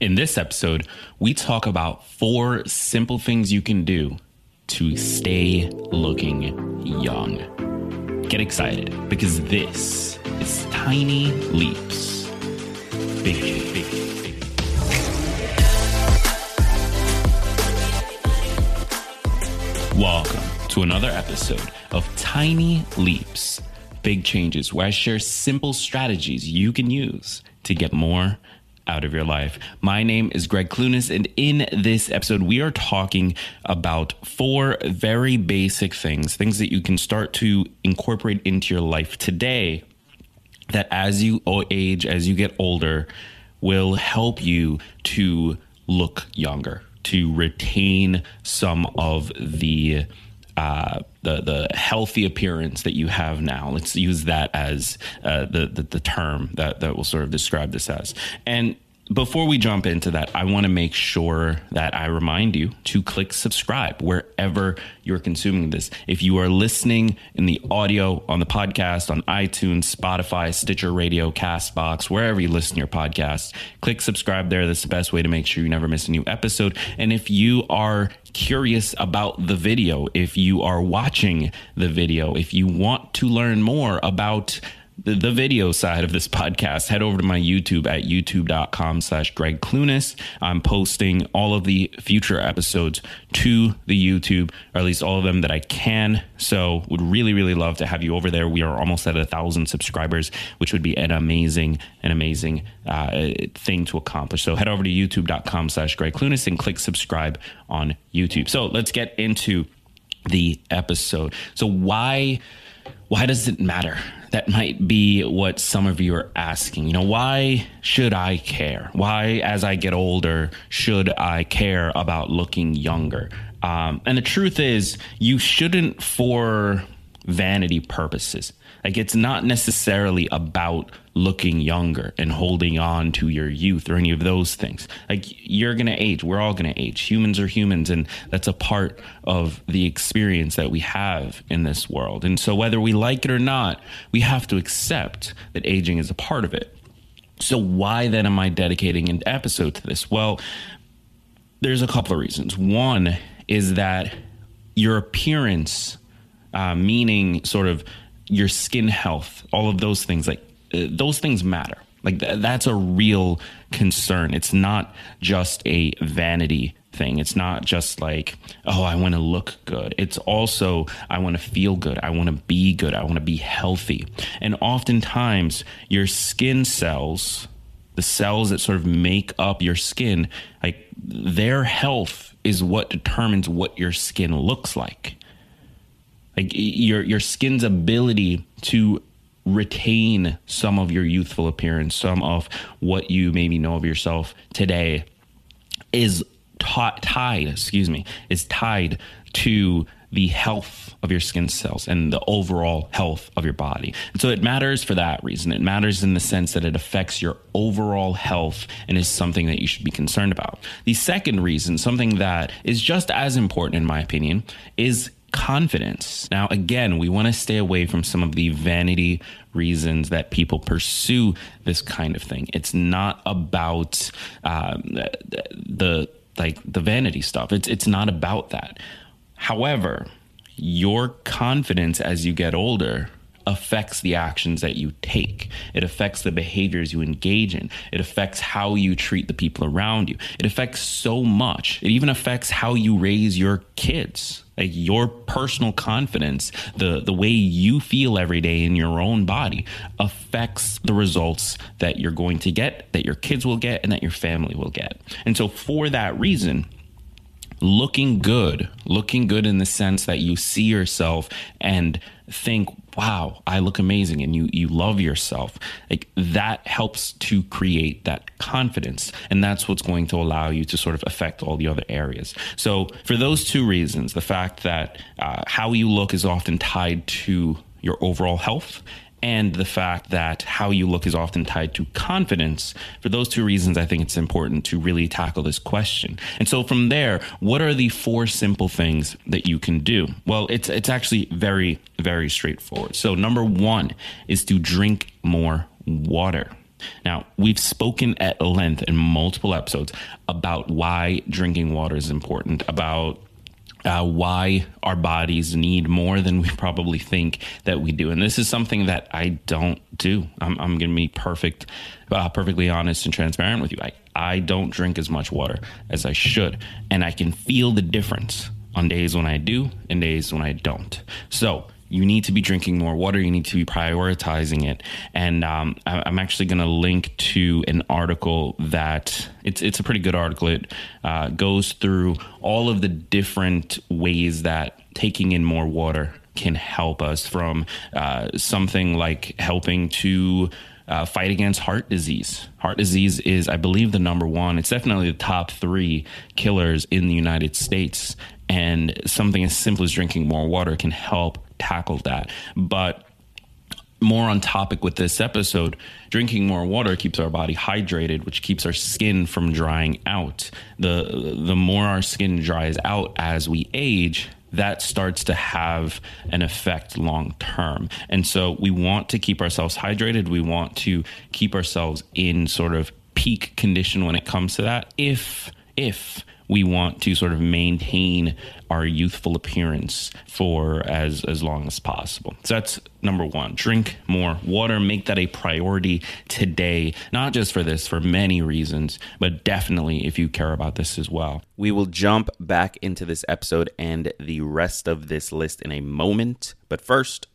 In this episode, we talk about four simple things you can do to stay looking young. Get excited because this is Tiny Leaps. Big, big. Welcome to another episode of Tiny Leaps, Big Changes, where I share simple strategies you can use to get more out of your life. My name is Gregg Clunis, and in this episode, we are talking about four very basic things, things that you can start to incorporate into your life today that as you age, as you get older, will help you to look younger, to retain some of the uh, the the healthy appearance that you have now. Let's use that as uh, the, the the term that that will sort of describe this as. And before we jump into that, I want to make sure that I remind you to click subscribe wherever you're consuming this. If you are listening in the audio on the podcast on iTunes, Spotify, Stitcher Radio, Castbox, wherever you listen to your podcast, click subscribe there. That's the best way to make sure you never miss a new episode. And if you are curious about the video, if you are watching the video, if you want to learn more about the, the video side of this podcast, head over to my YouTube at youtube.com slash Gregg Clunis. I'm posting all of the future episodes to the YouTube, or at least all of them that I can. So would really, really love to have you over there. We are almost at a thousand subscribers, which would be an amazing, an amazing uh, thing to accomplish. So head over to youtube.com slash Gregg Clunis and click subscribe on YouTube. So let's get into the episode. So why why does it matter? That might be what some of you are asking. You know, why should I care? Why, as I get older, should I care about looking younger? Um, and the truth is, you shouldn't for vanity purposes. Like it's not necessarily about looking younger and holding on to your youth or any of those things. Like you're going to age. We're all going to age. Humans are humans. And that's a part of the experience that we have in this world. And so whether we like it or not, we have to accept that aging is a part of it. So why then am I dedicating an episode to this? Well, there's a couple of reasons. One is that your appearance, uh, meaning sort of your skin health, all of those things, like uh, those things matter. Like th- that's a real concern. It's not just a vanity thing. It's not just like, oh, I want to look good. It's also, I want to feel good. I want to be good. I want to be healthy. And oftentimes, your skin cells, the cells that sort of make up your skin, like their health is what determines what your skin looks like like your your skin's ability to retain some of your youthful appearance, some of what you maybe know of yourself today is tied, excuse me, is tied to the health of your skin cells and the overall health of your body. And so it matters for that reason. It matters in the sense that it affects your overall health and is something that you should be concerned about. The second reason, something that is just as important in my opinion, is confidence. Now, again, we want to stay away from some of the vanity reasons that people pursue this kind of thing. It's not about um, the like the vanity stuff. It's it's not about that. However, your confidence as you get older affects the actions that you take. It affects the behaviors you engage in. It affects how you treat the people around you. It affects so much. It even affects how you raise your kids. Like your personal confidence, the the way you feel every day in your own body affects the results that you're going to get, that your kids will get and that your family will get. And so for that reason, looking good, looking good in the sense that you see yourself and think, wow, I look amazing and you you love yourself. Like that helps to create that confidence. And that's what's going to allow you to sort of affect all the other areas. So for those two reasons, the fact that uh, how you look is often tied to your overall health and the fact that how you look is often tied to confidence. For those two reasons, I think it's important to really tackle this question. And so from there, what are the four simple things that you can do? Well, it's it's actually very very straightforward. So number 1 is to drink more water. Now, we've spoken at length in multiple episodes about why drinking water is important, about uh, why our bodies need more than we probably think that we do. And this is something that I don't do. I'm, I'm going to be perfect, uh, perfectly honest and transparent with you. I, I don't drink as much water as I should. And I can feel the difference on days when I do and days when I don't. So you need to be drinking more water. You need to be prioritizing it. And um, I, am actually going to link to an article that it's it's a pretty good article. It uh, goes through all of the different ways that taking in more water can help us from uh, something like helping to uh, fight against heart disease. Heart disease is, I believe, the number one. It's definitely the top three killers in the United States. And something as simple as drinking more water can help tackle that. But more on topic with this episode, drinking more water keeps our body hydrated, which keeps our skin from drying out. The the more our skin dries out as we age, that starts to have an effect long term. And so we want to keep ourselves hydrated. We want to keep ourselves in sort of peak condition when it comes to that. If if we want to sort of maintain our youthful appearance for as as long as possible. So that's number 1. Drink more water, make that a priority today, not just for this for many reasons, but definitely if you care about this as well. We will jump back into this episode and the rest of this list in a moment, but first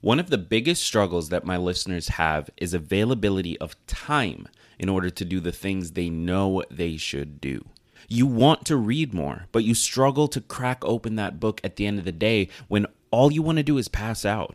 one of the biggest struggles that my listeners have is availability of time in order to do the things they know they should do. You want to read more, but you struggle to crack open that book at the end of the day when all you want to do is pass out.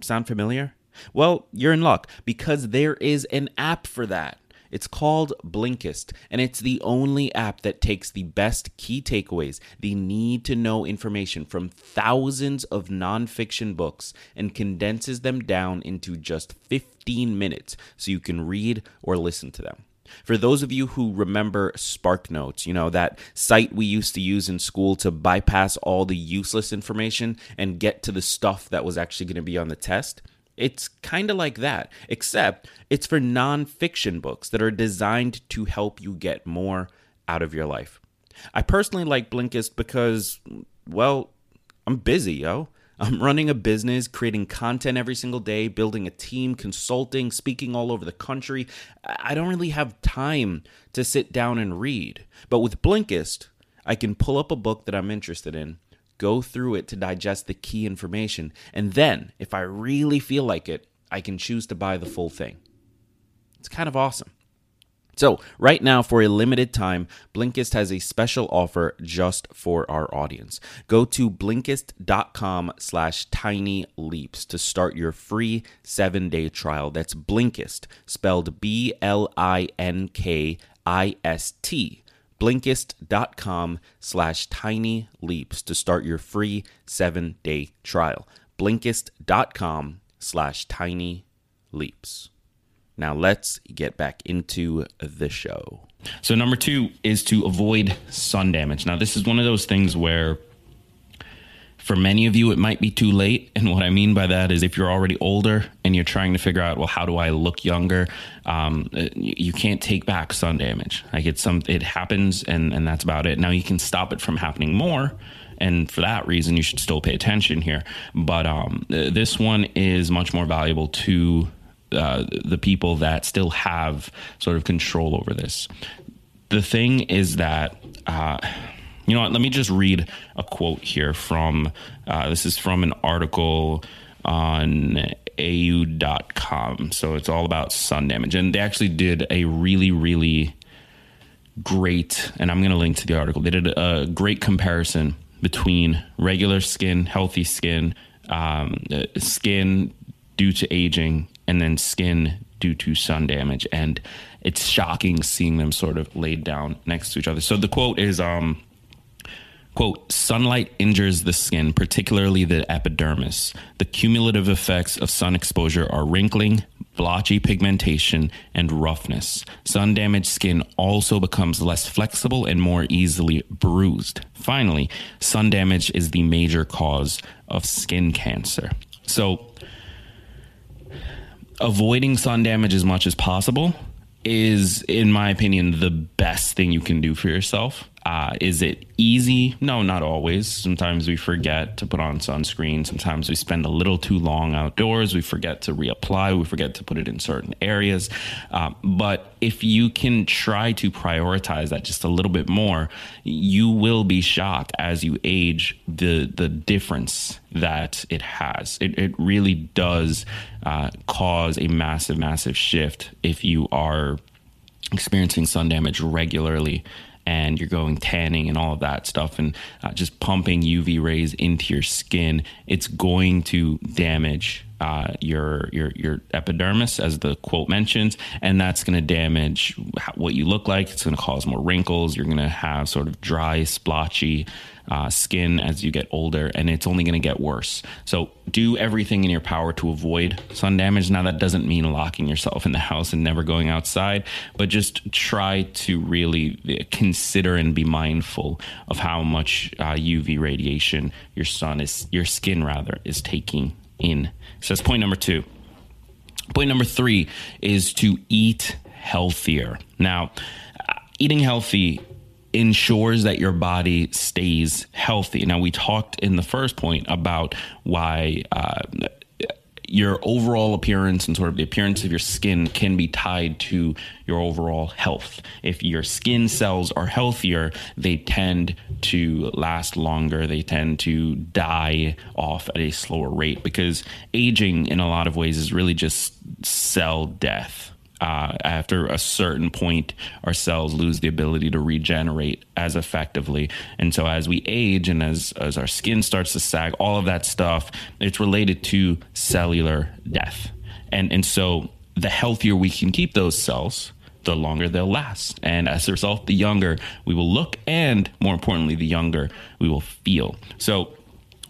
Sound familiar? Well, you're in luck because there is an app for that. It's called Blinkist, and it's the only app that takes the best key takeaways, the need to know information from thousands of nonfiction books, and condenses them down into just 15 minutes so you can read or listen to them. For those of you who remember SparkNotes, you know, that site we used to use in school to bypass all the useless information and get to the stuff that was actually going to be on the test, it's kind of like that, except it's for nonfiction books that are designed to help you get more out of your life. I personally like Blinkist because, well, I'm busy, yo. I'm running a business, creating content every single day, building a team, consulting, speaking all over the country. I don't really have time to sit down and read. But with Blinkist, I can pull up a book that I'm interested in, go through it to digest the key information, and then, if I really feel like it, I can choose to buy the full thing. It's kind of awesome. So, right now, for a limited time, Blinkist has a special offer just for our audience. Go to Blinkist.com slash tiny leaps to start your free seven day trial. That's Blinkist, spelled B L I N K I S T. Blinkist.com slash tiny leaps to start your free seven day trial. Blinkist.com slash tiny leaps. Now let's get back into the show. So, number two is to avoid sun damage. Now, this is one of those things where for many of you, it might be too late. And what I mean by that is if you're already older and you're trying to figure out, well, how do I look younger? Um, you can't take back sun damage. Like it's some, it happens and, and that's about it. Now you can stop it from happening more and for that reason, you should still pay attention here. But um, this one is much more valuable to uh, the people that still have sort of control over this. The thing is that. Uh, you know what? Let me just read a quote here from uh, this is from an article on au.com. So it's all about sun damage. And they actually did a really, really great, and I'm going to link to the article. They did a great comparison between regular skin, healthy skin, um, skin due to aging, and then skin due to sun damage. And it's shocking seeing them sort of laid down next to each other. So the quote is, um, Quote, sunlight injures the skin, particularly the epidermis. The cumulative effects of sun exposure are wrinkling, blotchy pigmentation, and roughness. Sun damaged skin also becomes less flexible and more easily bruised. Finally, sun damage is the major cause of skin cancer. So, avoiding sun damage as much as possible is, in my opinion, the best thing you can do for yourself. Uh, is it easy? No, not always. Sometimes we forget to put on sunscreen. Sometimes we spend a little too long outdoors. We forget to reapply. We forget to put it in certain areas. Uh, but if you can try to prioritize that just a little bit more, you will be shocked as you age the the difference that it has. It, it really does uh, cause a massive, massive shift if you are experiencing sun damage regularly and you're going tanning and all of that stuff and uh, just pumping UV rays into your skin, it's going to damage uh, your your your epidermis, as the quote mentions, and that's going to damage what you look like. It's going to cause more wrinkles. You're going to have sort of dry, splotchy uh, skin as you get older, and it's only going to get worse. So do everything in your power to avoid sun damage. Now that doesn't mean locking yourself in the house and never going outside, but just try to really uh, consider and be mindful of how much uh, UV radiation your sun is, your skin rather, is taking in. So that's point number two. Point number three is to eat healthier. Now, eating healthy ensures that your body stays healthy. Now, we talked in the first point about why uh, your overall appearance and sort of the appearance of your skin can be tied to your overall health. If your skin cells are healthier, they tend to last longer, they tend to die off at a slower rate because aging, in a lot of ways, is really just cell death uh, after a certain point, our cells lose the ability to regenerate as effectively. And so, as we age and as, as our skin starts to sag, all of that stuff, it's related to cellular death. And, and so, the healthier we can keep those cells, the longer they'll last. And as a result, the younger we will look, and more importantly, the younger we will feel. So,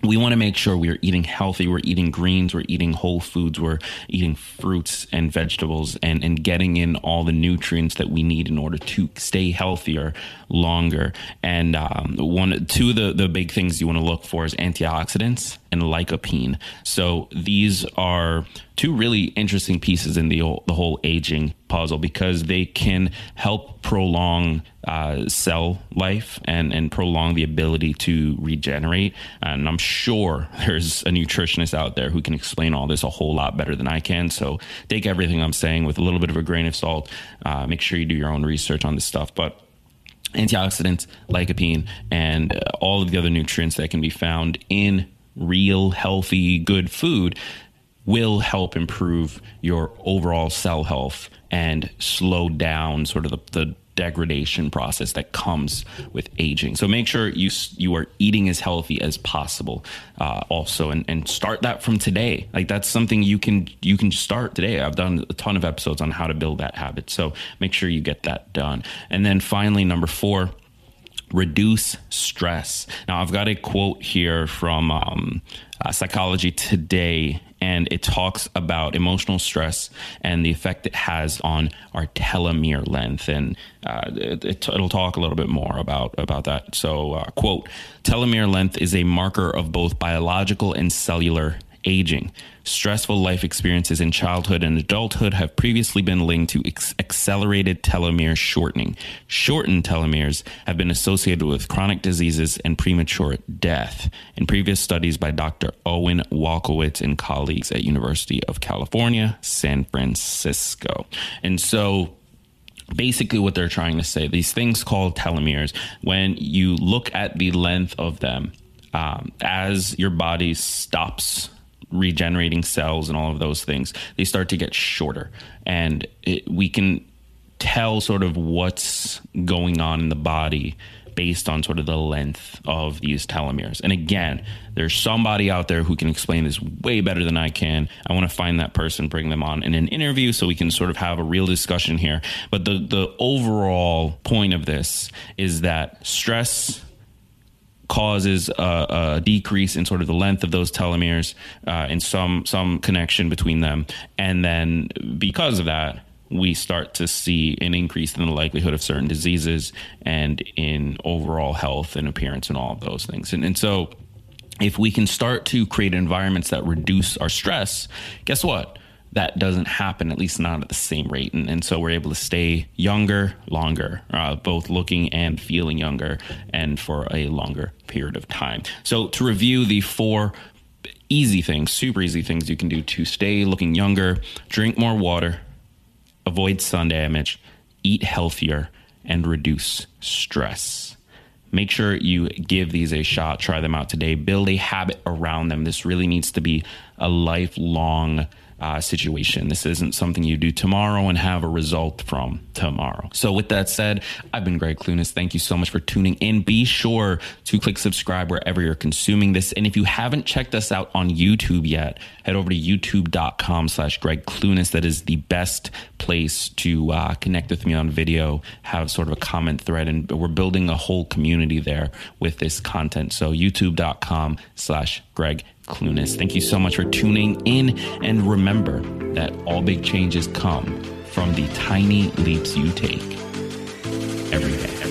we want to make sure we're eating healthy, we're eating greens, we're eating whole foods, we're eating fruits and vegetables and, and getting in all the nutrients that we need in order to stay healthier longer. And um, one, two of the, the big things you want to look for is antioxidants and lycopene. So these are two really interesting pieces in the the whole aging puzzle because they can help prolong uh, cell life and and prolong the ability to regenerate. And I'm sure there's a nutritionist out there who can explain all this a whole lot better than I can. So take everything I'm saying with a little bit of a grain of salt. Uh, make sure you do your own research on this stuff, but antioxidants, lycopene, and uh, all of the other nutrients that can be found in real, healthy, good food will help improve your overall cell health and slow down sort of the, the degradation process that comes with aging. So make sure you you are eating as healthy as possible, uh, also, and, and start that from today. Like that's something you can you can start today. I've done a ton of episodes on how to build that habit. So make sure you get that done. And then finally, number four reduce stress. Now, I've got a quote here from um, uh, Psychology Today, and it talks about emotional stress and the effect it has on our telomere length. And uh, it, will talk a little bit more about, about that. So, uh, quote Telomere length is a marker of both biological and cellular aging. Stressful life experiences in childhood and adulthood have previously been linked to ex- accelerated telomere shortening. Shortened telomeres have been associated with chronic diseases and premature death. In previous studies by Dr. Owen Wolkowitz and colleagues at University of California, San Francisco. And so basically what they're trying to say these things called telomeres when you look at the length of them um, as your body stops regenerating cells and all of those things, they start to get shorter. And it, we can tell sort of what's going on in the body based on sort of the length of these telomeres. And again, there's somebody out there who can explain this way better than I can. I want to find that person, bring them on in an interview so we can sort of have a real discussion here. But the the overall point of this is that stress causes a, a, decrease in sort of the length of those telomeres uh, and some some connection between them. And then because of that we start to see an increase in the likelihood of certain diseases and in overall health and appearance and all of those things. And, and so if we can start to create environments that reduce our stress guess what that doesn't happen, at least not at the same rate. And, and so we're able to stay younger, longer, uh, both looking and feeling younger, and for a longer period of time. So, to review the four easy things, super easy things you can do to stay looking younger drink more water, avoid sun damage, eat healthier, and reduce stress. Make sure you give these a shot, try them out today, build a habit around them. This really needs to be a lifelong uh, situation. This isn't something you do tomorrow and have a result from tomorrow. So, with that said, I've been Gregg Clunis. Thank you so much for tuning in. Be sure to click subscribe wherever you're consuming this. And if you haven't checked us out on YouTube yet, head over to youtube.com slash Gregg Clunis. That is the best place to uh, connect with me on video, have sort of a comment thread, and we're building a whole community there with this content. So, youtube.com slash Gregg Clunis. Thank you so much for tuning in. And remember that all big changes come from the tiny leaps you take every day.